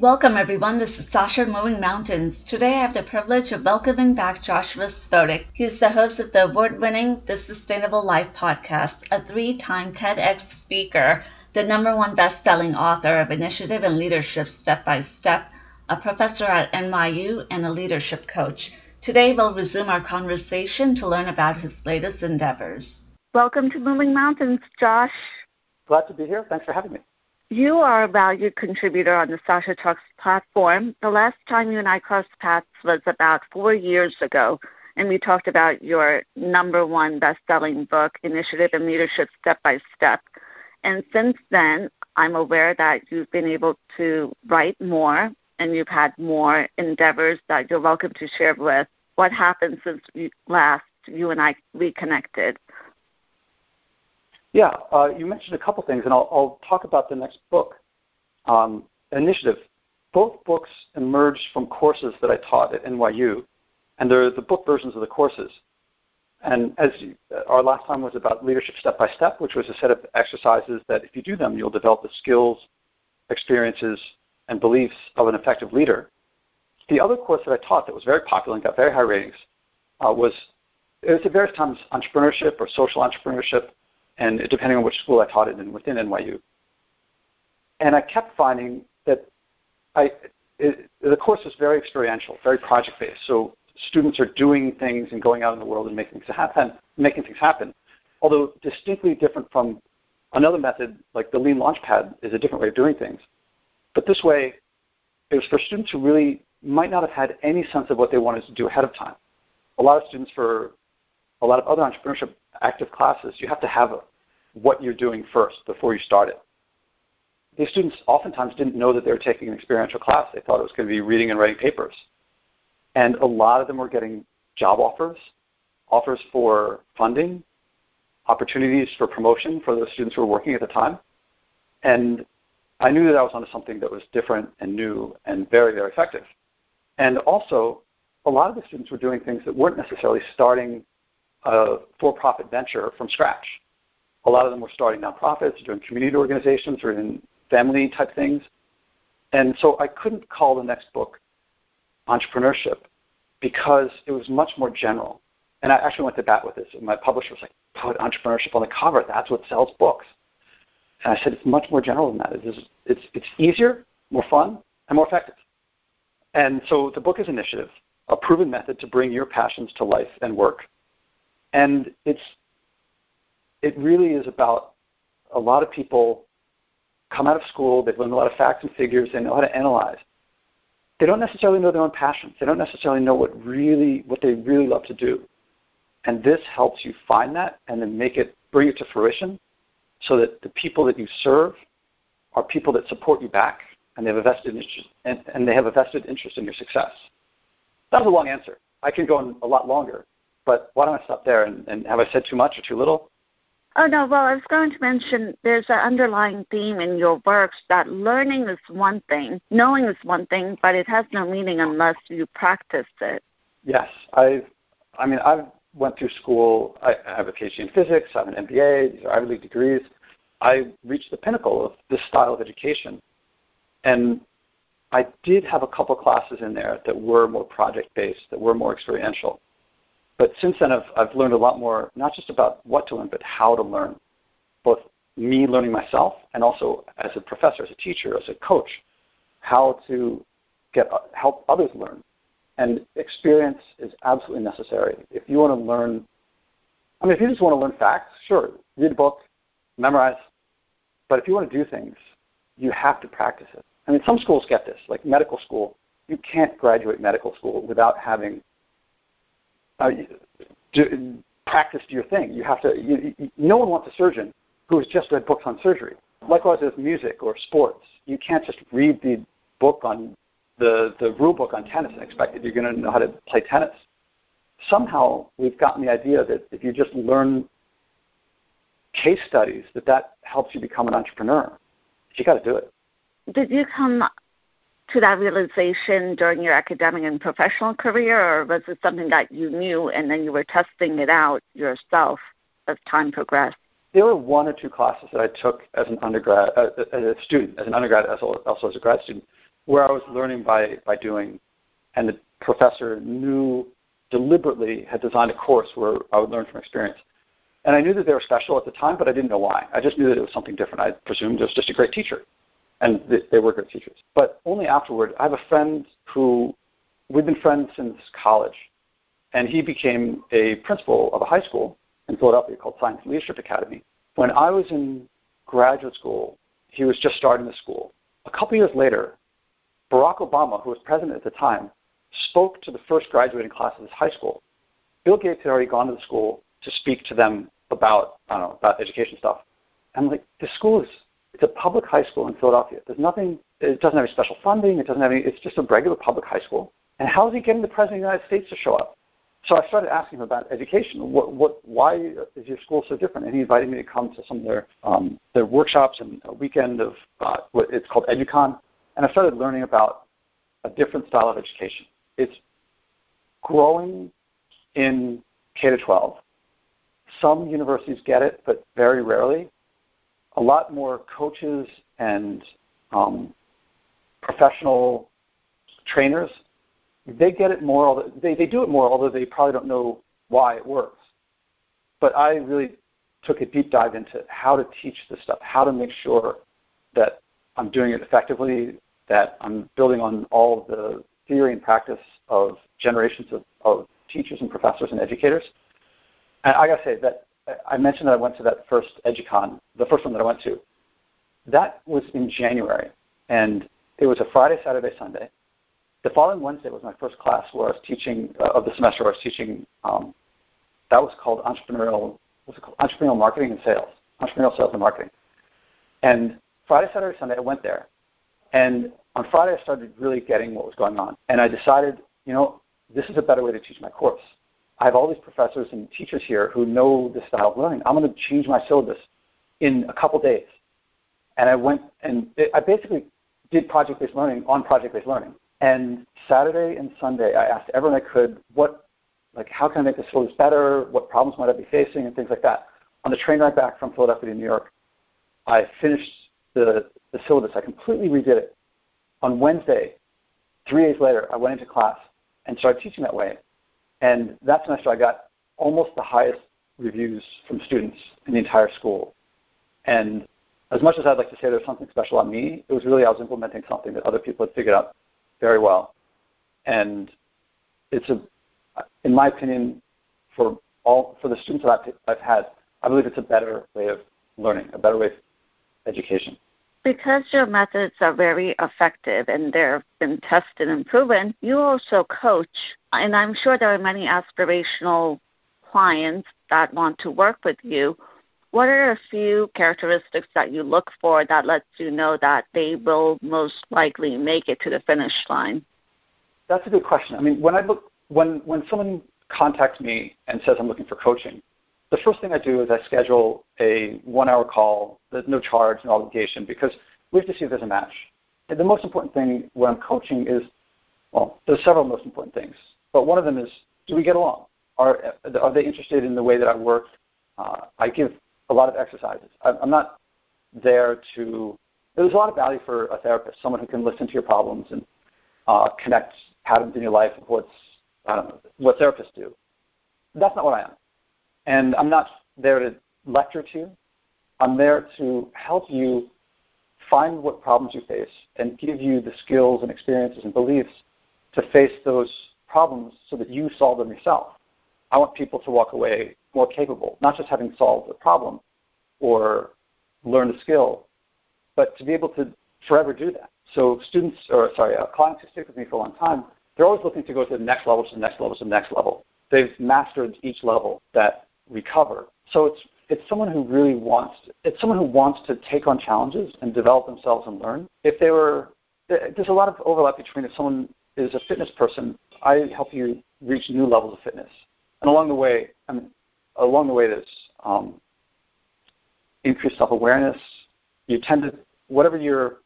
Welcome, everyone. This is Sasha Moving Mountains. Today, I have the privilege of welcoming back Joshua Spodek. He is the host of the award winning The Sustainable Life podcast, a three time TEDx speaker, the number one best selling author of Initiative and Leadership Step by Step, a professor at NYU, and a leadership coach. Today, we'll resume our conversation to learn about his latest endeavors. Welcome to Moving Mountains, Josh. Glad to be here. Thanks for having me. You are a valued contributor on the Sasha Talks platform. The last time you and I crossed paths was about four years ago, and we talked about your number one best selling book, Initiative and Leadership Step by Step. And since then, I'm aware that you've been able to write more and you've had more endeavors that you're welcome to share with what happened since last you and I reconnected. Yeah, uh, you mentioned a couple things, and I'll, I'll talk about the next book, um, Initiative. Both books emerged from courses that I taught at NYU, and they're the book versions of the courses. And as you, our last time was about leadership step by step, which was a set of exercises that if you do them, you'll develop the skills, experiences, and beliefs of an effective leader. The other course that I taught that was very popular and got very high ratings uh, was it was at various times entrepreneurship or social entrepreneurship and depending on which school I taught it in within NYU. And I kept finding that I, it, the course was very experiential, very project-based. So students are doing things and going out in the world and making things happen, making things happen. Although distinctly different from another method, like the Lean Launchpad, is a different way of doing things. But this way, it was for students who really might not have had any sense of what they wanted to do ahead of time. A lot of students for a lot of other entrepreneurship active classes, you have to have a, what you're doing first before you start it. These students oftentimes didn't know that they were taking an experiential class. They thought it was going to be reading and writing papers. And a lot of them were getting job offers, offers for funding, opportunities for promotion for those students who were working at the time. And I knew that I was onto something that was different and new and very, very effective. And also, a lot of the students were doing things that weren't necessarily starting a for-profit venture from scratch. A lot of them were starting nonprofits, doing community organizations, or in family type things. And so I couldn't call the next book entrepreneurship because it was much more general. And I actually went to bat with this. And my publisher was like, put entrepreneurship on the cover. That's what sells books. And I said, it's much more general than that. It's, it's, it's easier, more fun, and more effective. And so the book is Initiative, a proven method to bring your passions to life and work and it's it really is about a lot of people come out of school, they've learned a lot of facts and figures, they know how to analyze. They don't necessarily know their own passions. They don't necessarily know what really what they really love to do. And this helps you find that and then make it bring it to fruition so that the people that you serve are people that support you back and they have a vested interest and, and they have a vested interest in your success. That was a long answer. I can go on a lot longer, but why don't I stop there? And, and have I said too much or too little? Oh, no. Well, I was going to mention there's an underlying theme in your works that learning is one thing, knowing is one thing, but it has no meaning unless you practice it. Yes. I I mean, I've went through school. I have a PhD in physics. I have an MBA. These are Ivy League degrees. I reached the pinnacle of this style of education. And I did have a couple classes in there that were more project based, that were more experiential. But since then, I've, I've learned a lot more, not just about what to learn, but how to learn. Both me learning myself and also as a professor, as a teacher, as a coach, how to get uh, help others learn. And experience is absolutely necessary. If you want to learn, I mean, if you just want to learn facts, sure, read a book, memorize. But if you want to do things, you have to practice it. I mean, some schools get this, like medical school. You can't graduate medical school without having uh, do, practice your thing. You have to. You, you, no one wants a surgeon who has just read books on surgery. Likewise with music or sports. You can't just read the book on the, the rule book on tennis and expect that you're going to know how to play tennis. Somehow we've gotten the idea that if you just learn case studies, that that helps you become an entrepreneur. You got to do it. Did you come to that realization during your academic and professional career, or was it something that you knew and then you were testing it out yourself as time progressed? There were one or two classes that I took as an undergrad, uh, as a student, as an undergrad, as also as a grad student, where I was learning by by doing, and the professor knew deliberately had designed a course where I would learn from experience. And I knew that they were special at the time, but I didn't know why. I just knew that it was something different. I presumed it was just a great teacher and they they were good teachers. But only afterward, I have a friend who we've been friends since college, and he became a principal of a high school in Philadelphia called Science Leadership Academy. When I was in graduate school, he was just starting the school. A couple years later, Barack Obama, who was president at the time, spoke to the first graduating class of his high school. Bill Gates had already gone to the school to speak to them about I don't know about education stuff. I'm like, the school is it's a public high school in Philadelphia. There's nothing. It doesn't have any special funding. It doesn't have any. It's just a regular public high school. And how is he getting the president of the United States to show up? So I started asking him about education. What, what, why is your school so different? And he invited me to come to some of their um, their workshops and a weekend of uh, what it's called EduCon. And I started learning about a different style of education. It's growing in K to 12. Some universities get it, but very rarely a lot more coaches and um, professional trainers. They get it more. They they do it more, although they probably don't know why it works. But I really took a deep dive into how to teach this stuff, how to make sure that I'm doing it effectively, that I'm building on all the theory and practice of generations of, of teachers and professors and educators. And I gotta say that I mentioned that I went to that first EduCon, the first one that I went to. That was in January, and it was a Friday, Saturday, Sunday. The following Wednesday was my first class where I was teaching uh, of the semester. Where I was teaching. Um, that was called entrepreneurial. What's it called? Entrepreneurial marketing and sales. Entrepreneurial sales and marketing. And Friday, Saturday, Sunday, I went there, and on Friday I started really getting what was going on, and I decided, you know, this is a better way to teach my course. I have all these professors and teachers here who know the style of learning. I'm going to change my syllabus in a couple days. And I went and it, I basically did project-based learning on project-based learning. And Saturday and Sunday, I asked everyone I could, what, like, how can I make the syllabus better? What problems might I be facing, and things like that. On the train ride back from Philadelphia to New York, I finished the, the syllabus. I completely redid it. On Wednesday, three days later, I went into class and started teaching that way. And that semester I got almost the highest reviews from students in the entire school. And as much as I'd like to say there's something special on me, it was really I was implementing something that other people had figured out very well. And it's a, in my opinion, for all for the students that I've, I've had, I believe it's a better way of learning, a better way of education because your methods are very effective and they've been tested and proven, you also coach. And I'm sure there are many aspirational clients that want to work with you. What are a few characteristics that you look for that lets you know that they will most likely make it to the finish line? That's a good question. I mean, when I look, when when someone contacts me and says I'm looking for coaching, the first thing I do is I schedule a one-hour call. There's no charge, no obligation, because we have to see if there's a match. And the most important thing when I'm coaching is, well, there's several most important things, but one of them is, do we get along? Are are they interested in the way that I work? Uh, I give a lot of exercises. I'm not there to. There's a lot of value for a therapist, someone who can listen to your problems and uh, connect patterns in your life with what's I don't know what therapists do. That's not what I am. And I'm not there to lecture to you. I'm there to help you find what problems you face and give you the skills and experiences and beliefs to face those problems so that you solve them yourself. I want people to walk away more capable, not just having solved a problem or learned a skill, but to be able to forever do that. So students, or sorry, uh, clients who stick with me for a long time, they're always looking to go to the next level, to the next level, to the next level. They've mastered each level that recover. So it's it's someone who really wants it's someone who wants to take on challenges and develop themselves and learn. If they were there's a lot of overlap between if someone is a fitness person, I help you reach new levels of fitness. And along the way, I mean, along the way, there's um, increased self-awareness. You tend to whatever your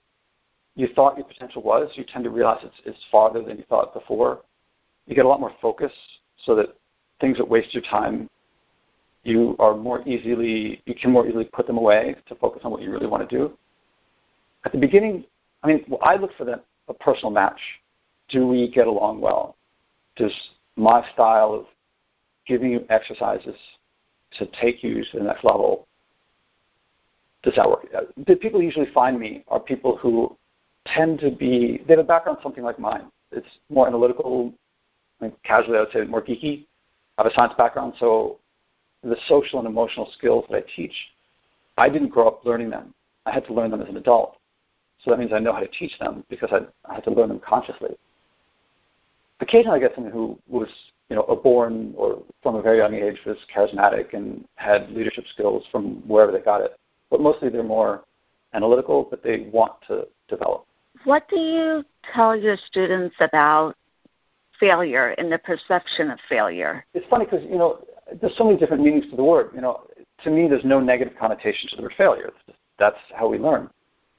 you thought your potential was, you tend to realize it's, it's farther than you thought before. You get a lot more focus, so that things that waste your time you are more easily you can more easily put them away to focus on what you really want to do. At the beginning, I mean, well, I look for the, a personal match. Do we get along well? Does my style of giving you exercises to take you to the next level does that work? Uh, the people usually find me are people who tend to be they have a background something like mine. It's more analytical, I mean, casually I would say more geeky. I have a science background, so the social and emotional skills that I teach, I didn't grow up learning them. I had to learn them as an adult. So that means I know how to teach them because I, I had to learn them consciously. Occasionally I get someone who was, you know, a born or from a very young age was charismatic and had leadership skills from wherever they got it. But mostly they're more analytical, but they want to develop. What do you tell your students about failure and the perception of failure? It's funny because, you know, there's so many different meanings to the word. You know, to me, there's no negative connotation to the word failure. That's how we learn.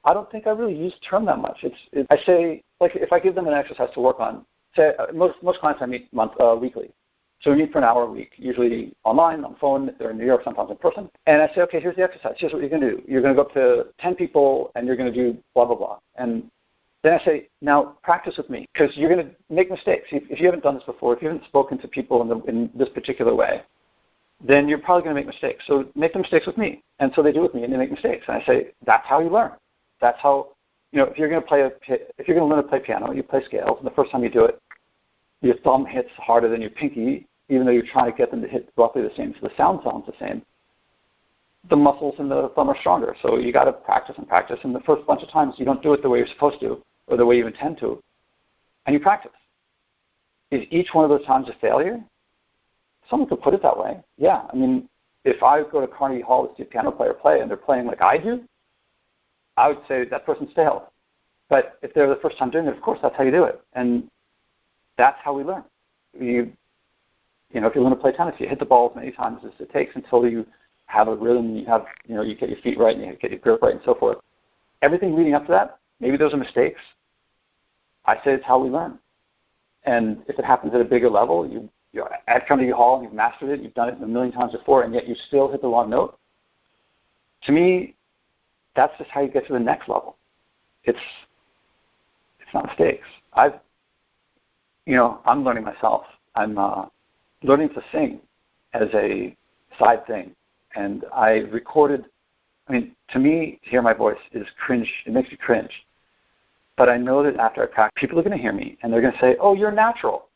I don't think I really use the term that much. It's, it, I say, like, if I give them an exercise to work on, say, uh, most, most clients I meet month, uh, weekly. So we meet for an hour a week, usually online, on the phone. They're in New York, sometimes in person. And I say, okay, here's the exercise. Here's what you're going to do. You're going to go up to 10 people and you're going to do blah, blah, blah. And then I say, now practice with me because you're going to make mistakes. If, if you haven't done this before, if you haven't spoken to people in, the, in this particular way, then you're probably going to make mistakes. So make the mistakes with me. And so they do with me, and they make mistakes. And I say, that's how you learn. That's how, you know, if you're going to play a, if you're going to learn to play piano, you play scales, and the first time you do it, your thumb hits harder than your pinky, even though you're trying to get them to hit roughly the same, so the sound sounds the same. The muscles in the thumb are stronger, so you got to practice and practice. And the first bunch of times you don't do it the way you're supposed to, or the way you intend to, and you practice. Is each one of those times a failure? Someone could put it that way. Yeah, I mean, if I go to Carnegie Hall to see a piano player play and they're playing like I do, I would say that person's failed. But if they're the first time doing it, of course, that's how you do it, and that's how we learn. You, you know, if you learn to play tennis, you hit the ball as many times as it takes until you have a rhythm. You have, you know, you get your feet right and you get your grip right and so forth. Everything leading up to that, maybe those are mistakes. I say it's how we learn. And if it happens at a bigger level, you you're at Carnegie Hall and you've mastered it, you've done it a million times before, and yet you still hit the wrong note. To me, that's just how you get to the next level. It's it's not mistakes. I've you know I'm learning myself. I'm uh, learning to sing as a side thing, and I recorded. I mean, to me, to hear my voice is cringe. It makes me cringe. But I know that after I practice, people are going to hear me, and they're going to say, "Oh, you're natural."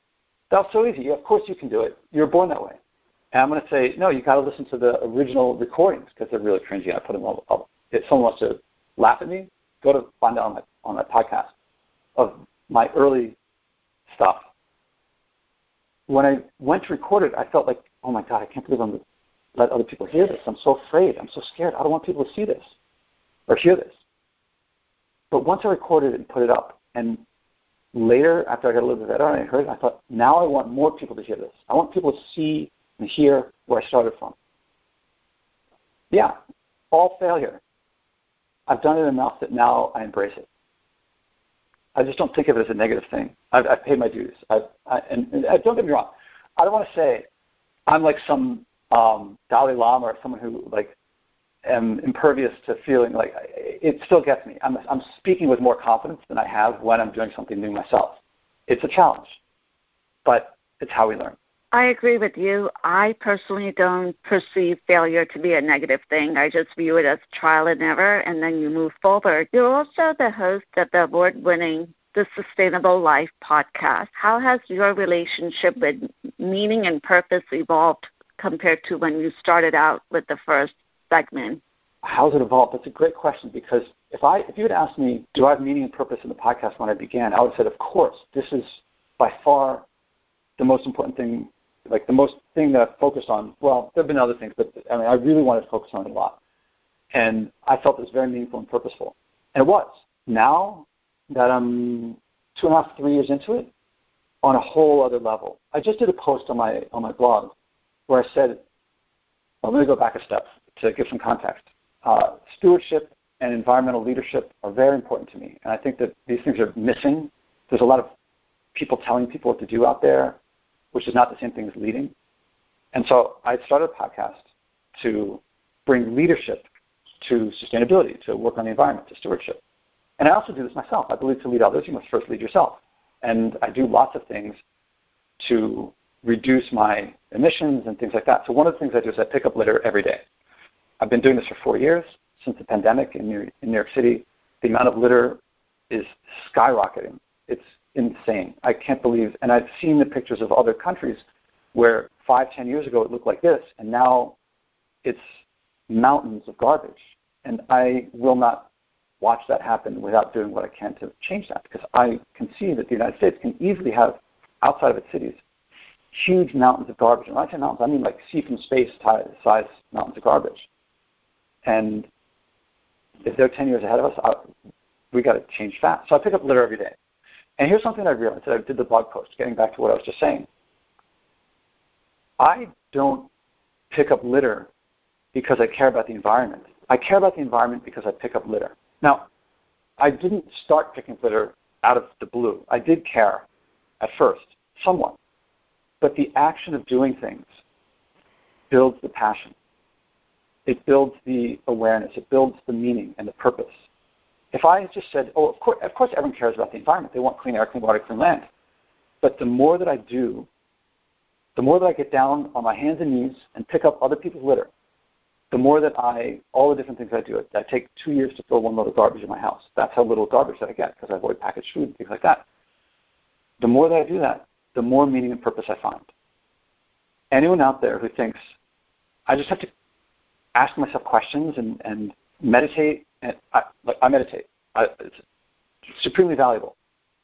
That's so easy. Of course you can do it. You're born that way. And I'm going to say, no, you've got to listen to the original recordings because they're really cringy. I put them up. If someone wants to laugh at me, go to find out on my, on my podcast of my early stuff. When I went to record it, I felt like, oh my God, I can't believe I'm let other people hear this. I'm so afraid. I'm so scared. I don't want people to see this or hear this. But once I recorded it and put it up, and later, after I got a little bit better and I heard it, I thought, now I want more people to hear this. I want people to see and hear where I started from. Yeah, all failure. I've done it enough that now I embrace it. I just don't think of it as a negative thing. I've, I've paid my dues. I've, I, and, and don't get me wrong. I don't want to say I'm like some um, Dalai Lama or someone who like am impervious to feeling like it still gets me. I'm, I'm speaking with more confidence than I have when I'm doing something new myself. It's a challenge, but it's how we learn. I agree with you. I personally don't perceive failure to be a negative thing. I just view it as trial and error, and then you move forward. You're also the host of the award winning The Sustainable Life podcast. How has your relationship with meaning and purpose evolved compared to when you started out with the first segment? How's it evolved? That's a great question because if I if you had asked me, do I have meaning and purpose in the podcast when I began, I would have said, of course. This is by far the most important thing like the most thing that I've focused on. Well, there have been other things, but I mean, I really wanted to focus on it a lot, and I felt it was very meaningful and purposeful, and it was. Now that I'm two and a half, three years into it, on a whole other level. I just did a post on my on my blog where I said, I'm going to go back a step to give some context. Uh, stewardship and environmental leadership are very important to me, and I think that these things are missing. There's a lot of people telling people what to do out there, which is not the same thing as leading. And so I started a podcast to bring leadership to sustainability, to work on the environment, to stewardship. And I also do this myself. I believe to lead others, you must first lead yourself. And I do lots of things to reduce my emissions and things like that. So one of the things I do is I pick up litter every day. I've been doing this for four years since the pandemic in New, in New York City. The amount of litter is skyrocketing. It's insane. I can't believe, and I've seen the pictures of other countries where five, ten years ago it looked like this, and now it's mountains of garbage. And I will not watch that happen without doing what I can to change that because I can see that the United States can easily have, outside of its cities, huge mountains of garbage. And when I say mountains, I mean like see from space size mountains of garbage. And if they're 10 years ahead of us, I, we got to change fast. So I pick up litter every day. And here's something I realized I did the blog post, getting back to what I was just saying. I don't pick up litter because I care about the environment. I care about the environment because I pick up litter. Now, I didn't start picking litter out of the blue. I did care at first, somewhat. But the action of doing things builds the passion. It builds the awareness. It builds the meaning and the purpose. If I just said, oh, of course, of course everyone cares about the environment. They want clean air, clean water, clean land. But the more that I do, the more that I get down on my hands and knees and pick up other people's litter, the more that I, all the different things I do, I take two years to fill one load of garbage in my house. That's how little garbage that I get because I avoid packaged food and things like that. The more that I do that, the more meaning and purpose I find. Anyone out there who thinks, I just have to ask myself questions and, and meditate, and I, like I meditate. I, it's supremely valuable.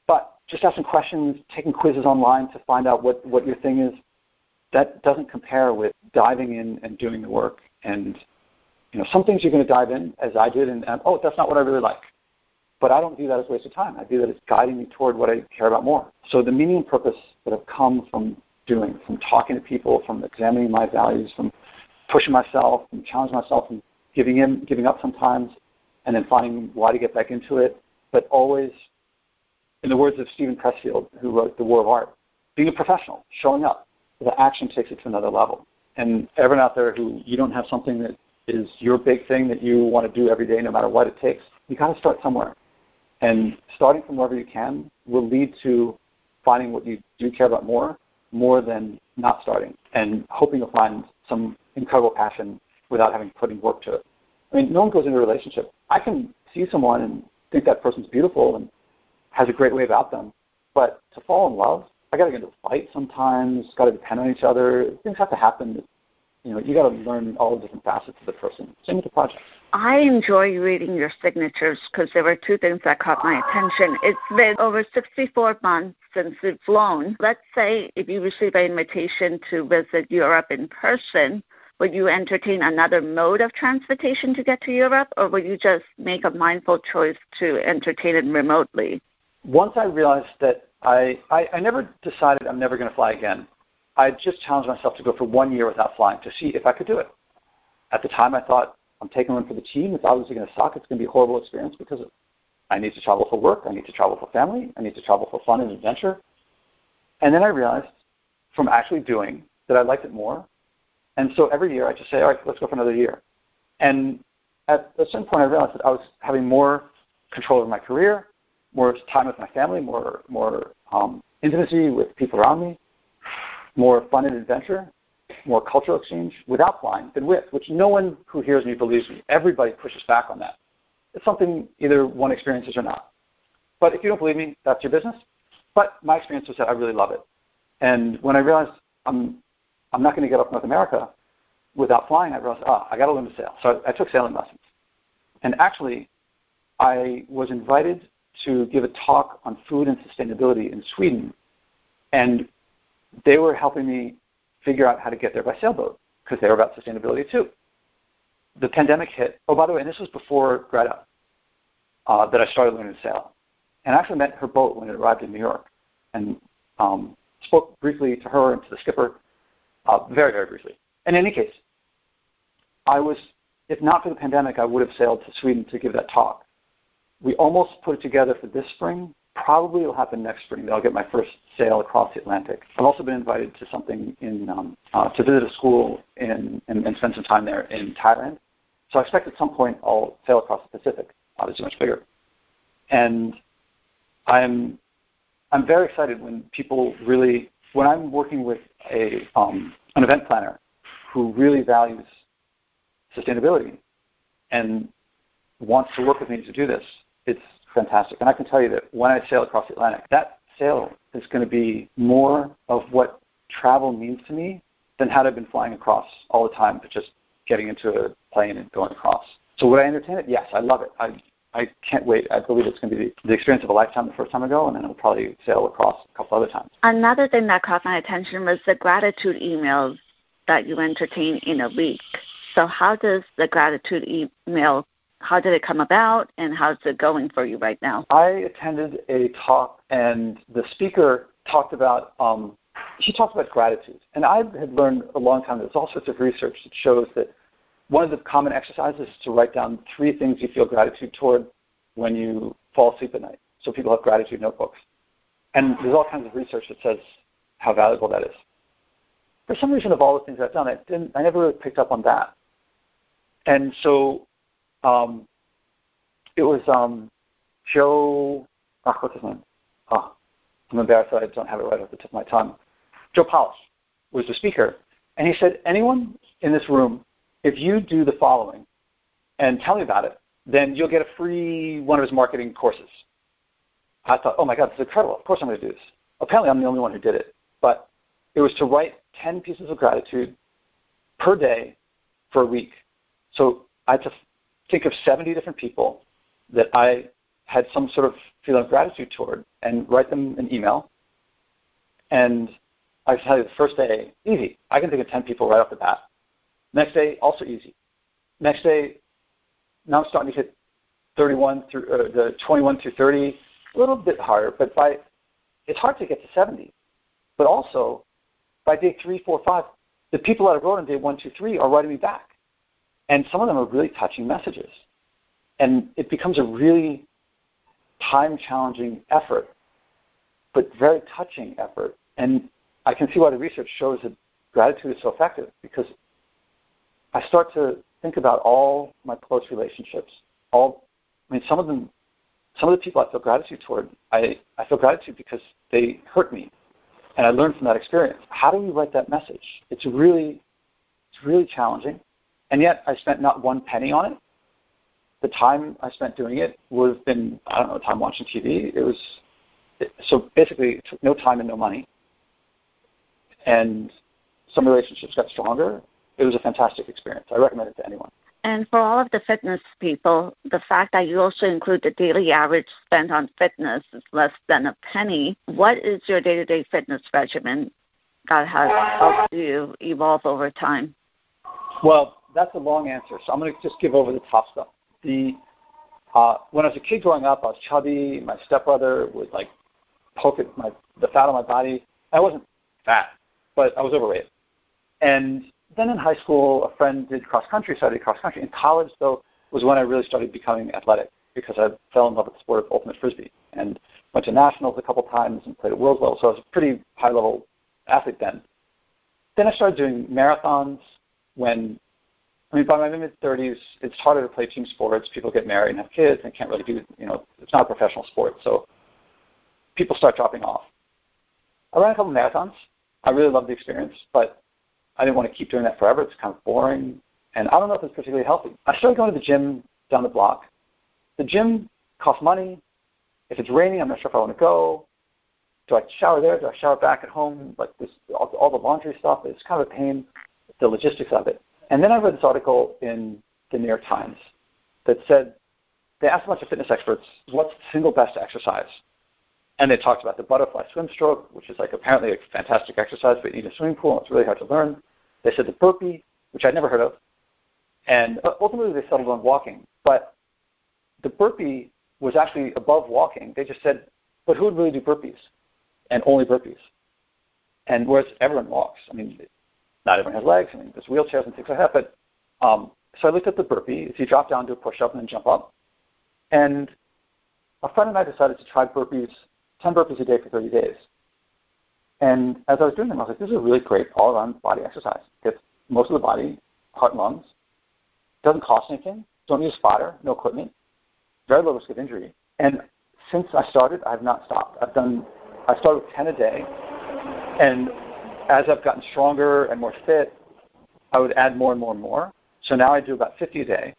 But just asking questions, taking quizzes online to find out what, what your thing is, that doesn't compare with diving in and doing the work. And you know, some things you're going to dive in, as I did, and, and oh, that's not what I really like. But I don't view that as a waste of time. I view that as guiding me toward what I care about more. So the meaning and purpose that have come from doing, from talking to people, from examining my values, from pushing myself, and challenging myself, and giving in, giving up sometimes, and then finding why to get back into it. But always, in the words of Steven Pressfield, who wrote The War of Art, being a professional, showing up, the action takes it to another level. And everyone out there who you don't have something that is your big thing that you want to do every day, no matter what it takes, you got to start somewhere. And starting from wherever you can will lead to finding what you do care about more, more than not starting, and hoping you'll find some incredible passion without having putting work to it. I mean, no one goes into a relationship. I can see someone and think that person's beautiful and has a great way about them, but to fall in love, I got to get into a fight sometimes. Got to depend on each other. Things have to happen. You know, you got to learn all the different facets of the person. Same with the project. I enjoy reading your signatures because there were two things that caught my attention. It's been over 64 months since you've flown. Let's say if you receive an invitation to visit Europe in person, would you entertain another mode of transportation to get to Europe, or would you just make a mindful choice to entertain it remotely? Once I realized that I, I, I never decided I'm never going to fly again. I just challenged myself to go for one year without flying to see if I could do it. At the time, I thought I'm taking one for the team. It's obviously going to suck. It's going to be a horrible experience because I need to travel for work. I need to travel for family. I need to travel for fun and adventure. And then I realized from actually doing that I liked it more. And so every year I just say, all right, let's go for another year. And at a certain point, I realized that I was having more control over my career, more time with my family, more more um, intimacy with people around me, more fun and adventure, more cultural exchange without flying than with, which no one who hears me believes me. Everybody pushes back on that. It's something either one experiences or not. But if you don't believe me, that's your business. But my experience was that I really love it. And when I realized I'm, I'm not going to get up North America without flying, I realized, ah, I got to learn to sail. So I, I took sailing lessons. And actually, I was invited to give a talk on food and sustainability in Sweden. And they were helping me figure out how to get there by sailboat because they were about sustainability too. The pandemic hit. Oh, by the way, and this was before Greta uh, that I started learning to sail. And I actually met her boat when it arrived in New York and um, spoke briefly to her and to the skipper, uh, very, very briefly. In any case, I was, if not for the pandemic, I would have sailed to Sweden to give that talk. We almost put it together for this spring. Probably it'll happen next spring. That I'll get my first sail across the Atlantic. I've also been invited to something in um, uh, to visit a school in, and, and spend some time there in Thailand. So I expect at some point I'll sail across the Pacific, obviously much bigger. And I'm I'm very excited when people really when I'm working with a um, an event planner who really values sustainability and wants to work with me to do this. It's fantastic. And I can tell you that when I sail across the Atlantic, that sail is going to be more of what travel means to me than had I been flying across all the time, but just getting into a plane and going across. So would I entertain it? Yes, I love it. I I can't wait. I believe it's going to be the experience of a lifetime the first time I go, and then I'll probably sail across a couple other times. Another thing that caught my attention was the gratitude emails that you entertain in a week. So how does the gratitude email how did it come about and how's it going for you right now? I attended a talk and the speaker talked about um, he talked about gratitude. And I had learned a long time there's all sorts of research that shows that one of the common exercises is to write down three things you feel gratitude toward when you fall asleep at night. So people have gratitude notebooks. And there's all kinds of research that says how valuable that is. For some reason, of all the things I've done, I, didn't, I never really picked up on that. And so um, it was um, Joe, oh, what's his name? Oh, I'm embarrassed that I don't have it right off the tip of my tongue. Joe Polish was the speaker, and he said, anyone in this room, if you do the following and tell me about it, then you'll get a free one of his marketing courses. I thought, oh my God, this is incredible. Of course I'm going to do this. Apparently I'm the only one who did it. But it was to write 10 pieces of gratitude per day for a week. So I had to think of 70 different people that I had some sort of feeling of gratitude toward and write them an email. And I tell you, the first day, easy. I can think of 10 people right off the bat. Next day, also easy. Next day, now I'm starting to hit 31 through uh, the 21 through 30, a little bit higher, but by it's hard to get to 70. But also, by day three, four, five, the people that I wrote on day one, two, three are writing me back. And some of them are really touching messages. And it becomes a really time challenging effort, but very touching effort. And I can see why the research shows that gratitude is so effective because I start to think about all my close relationships. All, I mean, some of them, some of the people I feel gratitude toward, I, I feel gratitude because they hurt me, and I learned from that experience. How do we write that message? It's really, it's really challenging. And yet I spent not one penny on it. The time I spent doing it would have been, I don't know, time watching TV. It was, it, so basically, it took no time and no money. And some relationships got stronger. It was a fantastic experience. I recommend it to anyone. And for all of the fitness people, the fact that you also include the daily average spent on fitness is less than a penny. What is your day to day fitness regimen that has helped you evolve over time? Well, that's a long answer, so I'm going to just give over the top stuff. The uh, when I was a kid growing up, I was chubby. My stepbrother would like poke at my the fat on my body. I wasn't fat, but I was overweight. And then in high school, a friend did cross country, so I did cross country. In college, though, was when I really started becoming athletic because I fell in love with the sport of ultimate frisbee and went to nationals a couple times and played at world level. So I was a pretty high level athlete then. Then I started doing marathons when I mean, by my mid 30s, it's harder to play team sports. People get married and have kids and can't really do, you know, it's not a professional sport. So people start dropping off. I ran a couple marathons. I really loved the experience, but I didn't want to keep doing that forever. It's kind of boring. And I don't know if it's particularly healthy. I started going to the gym down the block. The gym costs money. If it's raining, I'm not sure if I want to go. Do I shower there? Do I shower back at home? Like this, all, all the laundry stuff. It's kind of a pain. The logistics of it. And then I read this article in the New York Times that said they asked a bunch of fitness experts, what's the single best exercise? And they talked about the butterfly swim stroke, which is like apparently a fantastic exercise, but you need a swimming pool. And it's really hard to learn. They said the burpee, which I'd never heard of, and uh, ultimately they settled on walking. But the burpee was actually above walking. They just said, but who would really do burpees? And only burpees. And whereas everyone walks. I mean, not everyone has legs. I mean, there's wheelchairs and things like that. But um, so I looked at the burpee. If you drop down, do a push-up, and then jump up. And a friend and I decided to try burpees, 10 burpees a day for 30 days. And as I was doing them, I was like, this is a really great all-around body exercise. Gets most of the body, heart and lungs. Doesn't cost anything. Don't need a spotter, no equipment. Very low risk of injury. And since I started, I have not stopped. I've done, I started with 10 a day. And as I've gotten stronger and more fit, I would add more and more and more. So now I do about 50 a day.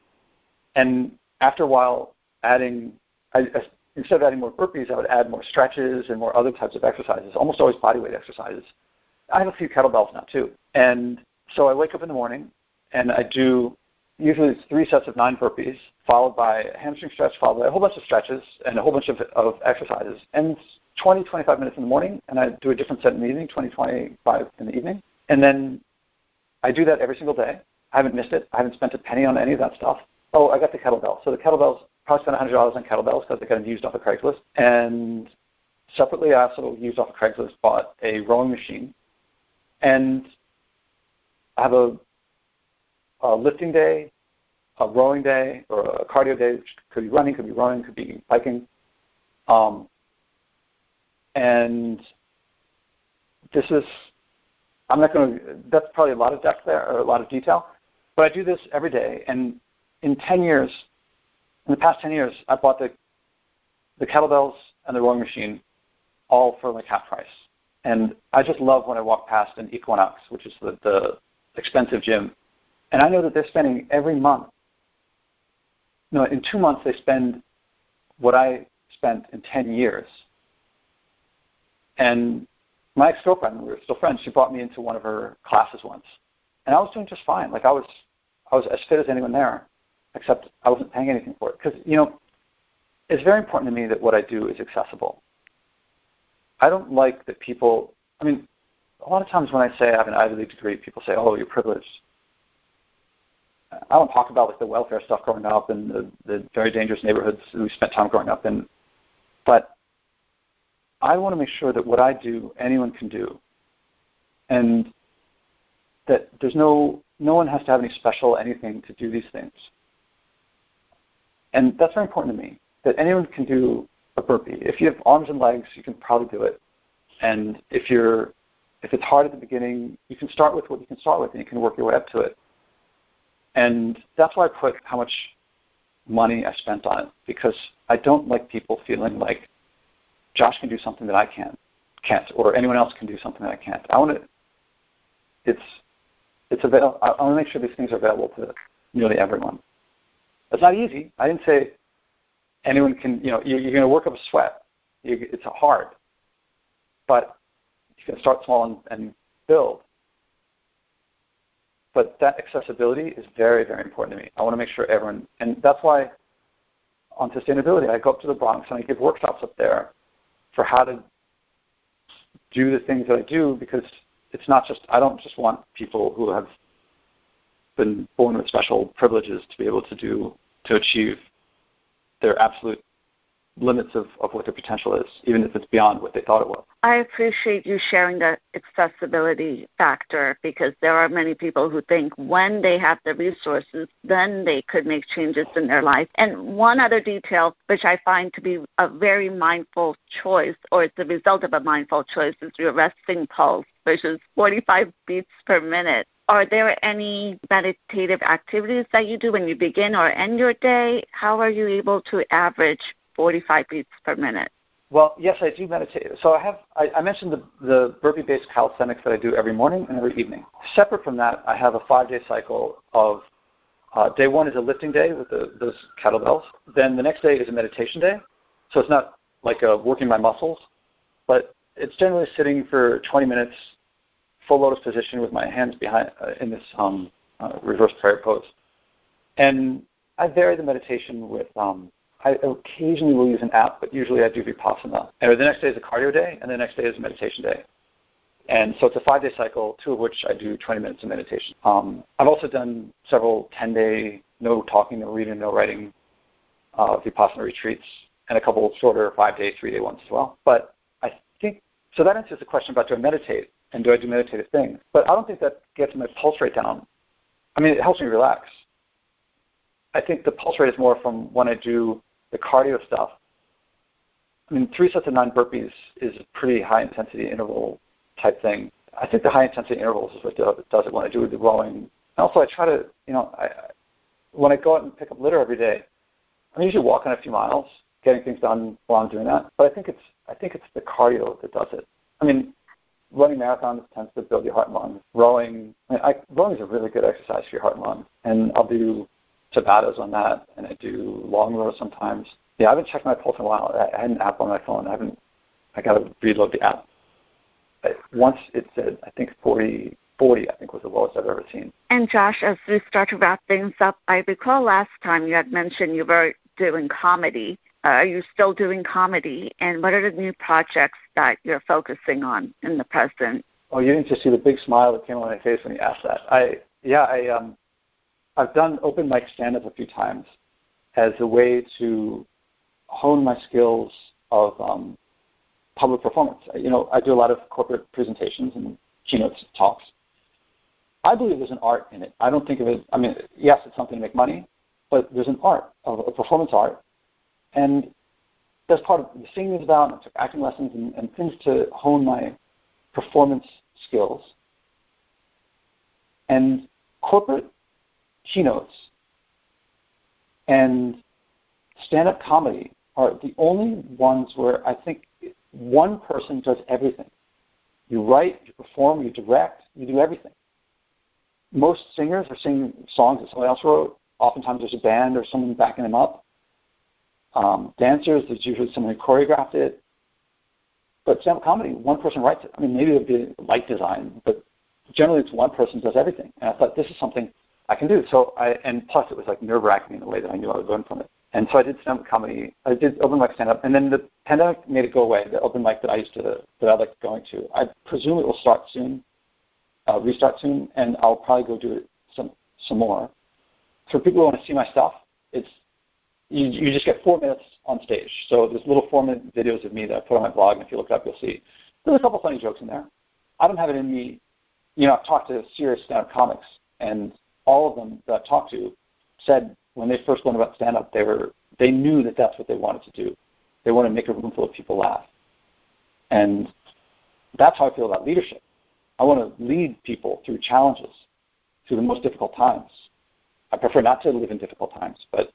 And after a while, adding, I, instead of adding more burpees, I would add more stretches and more other types of exercises, almost always body weight exercises. I have a few kettlebells now too. And so I wake up in the morning and I do usually it's three sets of nine burpees, followed by a hamstring stretch, followed by a whole bunch of stretches and a whole bunch of, of exercises. And 20, 25 minutes in the morning, and I do a different set in the evening, 20, 25 in the evening. And then I do that every single day. I haven't missed it. I haven't spent a penny on any of that stuff. Oh, I got the kettlebell. So the kettlebells, probably spent $100 on kettlebells because they got used off of Craigslist. And separately, I also used off of Craigslist, bought a rowing machine. And I have a, a lifting day, a rowing day, or a cardio day, which could be running, could be rowing, could be biking. Um, and this is, I'm not going to, that's probably a lot of depth there, or a lot of detail, but I do this every day. And in 10 years, in the past 10 years, I bought the, the kettlebells and the rowing machine all for like half price. And I just love when I walk past an Equinox, which is the, the expensive gym. And I know that they're spending every month, no, in two months they spend what I spent in 10 years. And my ex-girlfriend, we were still friends, she brought me into one of her classes once. And I was doing just fine. Like I was, I was as fit as anyone there, except I wasn't paying anything for it. Because, you know, it's very important to me that what I do is accessible. I don't like that people, I mean, a lot of times when I say I have an Ivy League degree, people say, "Oh, you're privileged." I don't talk about like the welfare stuff growing up and the, the very dangerous neighborhoods we spent time growing up in, but I want to make sure that what I do, anyone can do, and that there's no no one has to have any special anything to do these things. And that's very important to me. That anyone can do a burpee. If you have arms and legs, you can probably do it. And if you're if it's hard at the beginning, you can start with what you can start with and you can work your way up to it. And that's why I put how much money I spent on it because I don't like people feeling like Josh can do something that I can't, can't, or anyone else can do something that I can't. I want to. It's it's available. I want to make sure these things are available to nearly everyone. It's not easy. I didn't say anyone can. You know, you're, you're going to work up a sweat. You, it's hard, but you can start small and, and build. But that accessibility is very, very important to me. I want to make sure everyone, and that's why on sustainability, I go up to the Bronx and I give workshops up there for how to do the things that I do because it's not just I don't just want people who have been born with special privileges to be able to do to achieve their absolute limits of, of what their potential is, even if it's beyond what they thought it was. I appreciate you sharing the accessibility factor because there are many people who think when they have the resources, then they could make changes in their life. And one other detail, which I find to be a very mindful choice, or it's the result of a mindful choice, is your resting pulse, which is 45 beats per minute. Are there any meditative activities that you do when you begin or end your day? How are you able to average 45 beats per minute? Well, yes, I do meditate. So I have I, I mentioned the, the burpee-based calisthenics that I do every morning and every evening. Separate from that, I have a five-day cycle of uh, day one is a lifting day with the, those kettlebells. Then the next day is a meditation day. So it's not like a working my muscles, but it's generally sitting for 20 minutes, full lotus position with my hands behind uh, in this um, uh, reverse prayer pose. And I vary the meditation with um, I occasionally will use an app, but usually I do Vipassana. And the next day is a cardio day, and the next day is a meditation day. And so it's a five day cycle, two of which I do 20 minutes of meditation. Um, I've also done several 10 day, no talking, no reading, no writing uh, Vipassana retreats, and a couple shorter five day, three day ones as well. But I think, so that answers the question about do I meditate and do I do meditative things? But I don't think that gets my pulse rate down. I mean, it helps me relax. I think the pulse rate is more from when I do the cardio stuff. I mean, three sets of nine burpees is a pretty high intensity interval type thing. I think the high intensity intervals is what does it when I do the rowing. Also, I try to, you know, I, when I go out and pick up litter every day, I'm usually walking a few miles, getting things done while I'm doing that. But I think it's, I think it's the cardio that does it. I mean, running marathons tends to build your heart and lungs. Rowing, I mean, I, rowing is a really good exercise for your heart and lungs. And I'll do Tabatas on that, and I do long rows sometimes. Yeah, I haven't checked my pulse in a while. I had an app on my phone. I haven't. I got to reload the app. once it said, I think 40, 40, I think was the lowest I've ever seen. And Josh, as we start to wrap things up, I recall last time you had mentioned you were doing comedy. Uh, are you still doing comedy? And what are the new projects that you're focusing on in the present? Oh, you didn't just see the big smile that came on my face when you asked that. I yeah, I um I've done open mic stand-up a few times as a way to hone my skills of um, public performance. You know, I do a lot of corporate presentations and keynotes talks. I believe there's an art in it. I don't think of it. I mean, yes, it's something to make money, but there's an art of a performance art, and that's part of the singing is about. I took acting lessons and, and things to hone my performance skills. And corporate keynotes and stand up comedy are the only ones where I think one person does everything. You write, you perform, you direct, you do everything. Most singers are singing songs that someone else wrote. Oftentimes there's a band or someone backing them up. Um, dancers, there's usually someone who choreographed it. But stand-up comedy, one person writes it. I mean, maybe it would be light design, but generally it's one person does everything. And I thought this is something I can do. So I and plus it was like nerve wracking in a way that I knew I would learn from it. And so I did stand up comedy. I did open mic stand up, and then the pandemic made it go away. The open mic that I used to that I liked going to. I presume it will start soon, uh, restart soon, and I'll probably go do it some some more. For people who want to see my stuff, it's you, you just get four minutes on stage. So there's little four minute videos of me that I put on my blog, and if you look up, you'll see. There's a couple funny jokes in there. I don't have it in me. You know, I've talked to serious stand-up comics, and all of them that I talked to said when they first learned about stand up, they were they knew that that's what they wanted to do. They wanted to make a room full of people laugh, and that's how I feel about leadership. I want to lead people through challenges, through the most difficult times. I prefer not to live in difficult times, but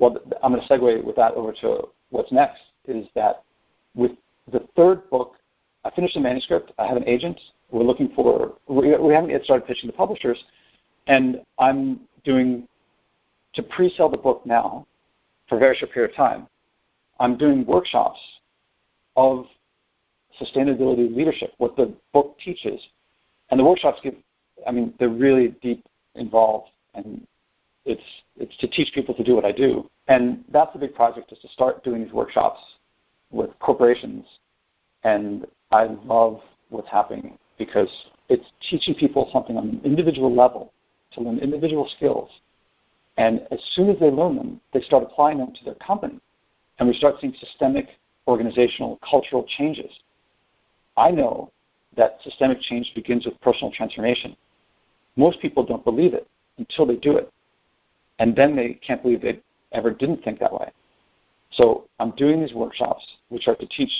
well, I'm going to segue with that over to what's next. Is that with the third book, I finished the manuscript. I have an agent. We're looking for. We haven't yet started pitching to publishers, and I'm doing to pre-sell the book now for a very short period of time. I'm doing workshops of sustainability leadership, what the book teaches, and the workshops give. I mean, they're really deep involved, and it's it's to teach people to do what I do, and that's a big project is to start doing these workshops with corporations, and I love what's happening because it's teaching people something on an individual level to learn individual skills. And as soon as they learn them, they start applying them to their company. And we start seeing systemic organizational cultural changes. I know that systemic change begins with personal transformation. Most people don't believe it until they do it. And then they can't believe they ever didn't think that way. So I'm doing these workshops which are to teach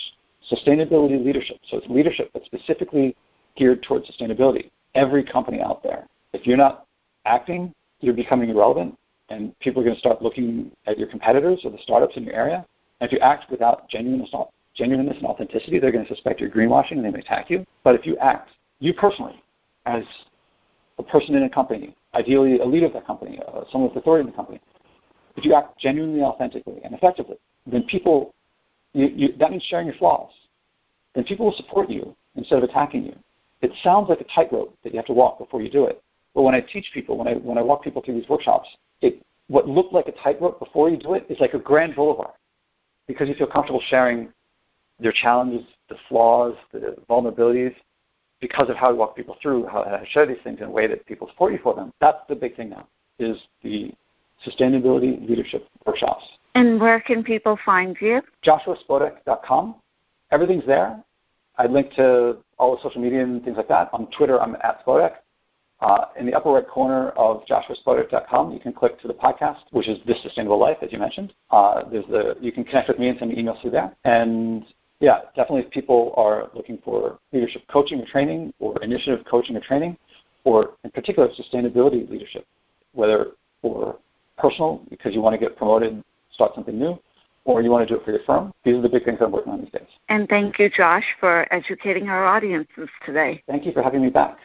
sustainability leadership. So it's leadership that's specifically geared towards sustainability. Every company out there, if you're not acting, you're becoming irrelevant, and people are going to start looking at your competitors or the startups in your area. And if you act without genuineness, genuineness and authenticity, they're going to suspect you're greenwashing and they may attack you. But if you act, you personally, as a person in a company, ideally a leader of that company, uh, someone with authority in the company, if you act genuinely, authentically, and effectively, then people, you, you, that means sharing your flaws. Then people will support you instead of attacking you. It sounds like a tightrope that you have to walk before you do it. But when I teach people, when I when I walk people through these workshops, it what looked like a tightrope before you do it is like a grand boulevard because you feel comfortable sharing your challenges, the flaws, the vulnerabilities, because of how you walk people through, how to share these things in a way that people support you for them. That's the big thing now, is the sustainability leadership workshops. And where can people find you? JoshuaSpodek.com. Everything's there. I link to all the social media and things like that. On Twitter, I'm at Spodek. Uh, in the upper right corner of joshuaspodek.com, you can click to the podcast, which is This Sustainable Life, as you mentioned. Uh, there's the you can connect with me and send me emails through there. And yeah, definitely if people are looking for leadership coaching or training, or initiative coaching or training, or in particular sustainability leadership, whether for personal because you want to get promoted, and start something new, or you want to do it for your firm. These are the big things I'm working on these days. And thank you, Josh, for educating our audiences today. Thank you for having me back.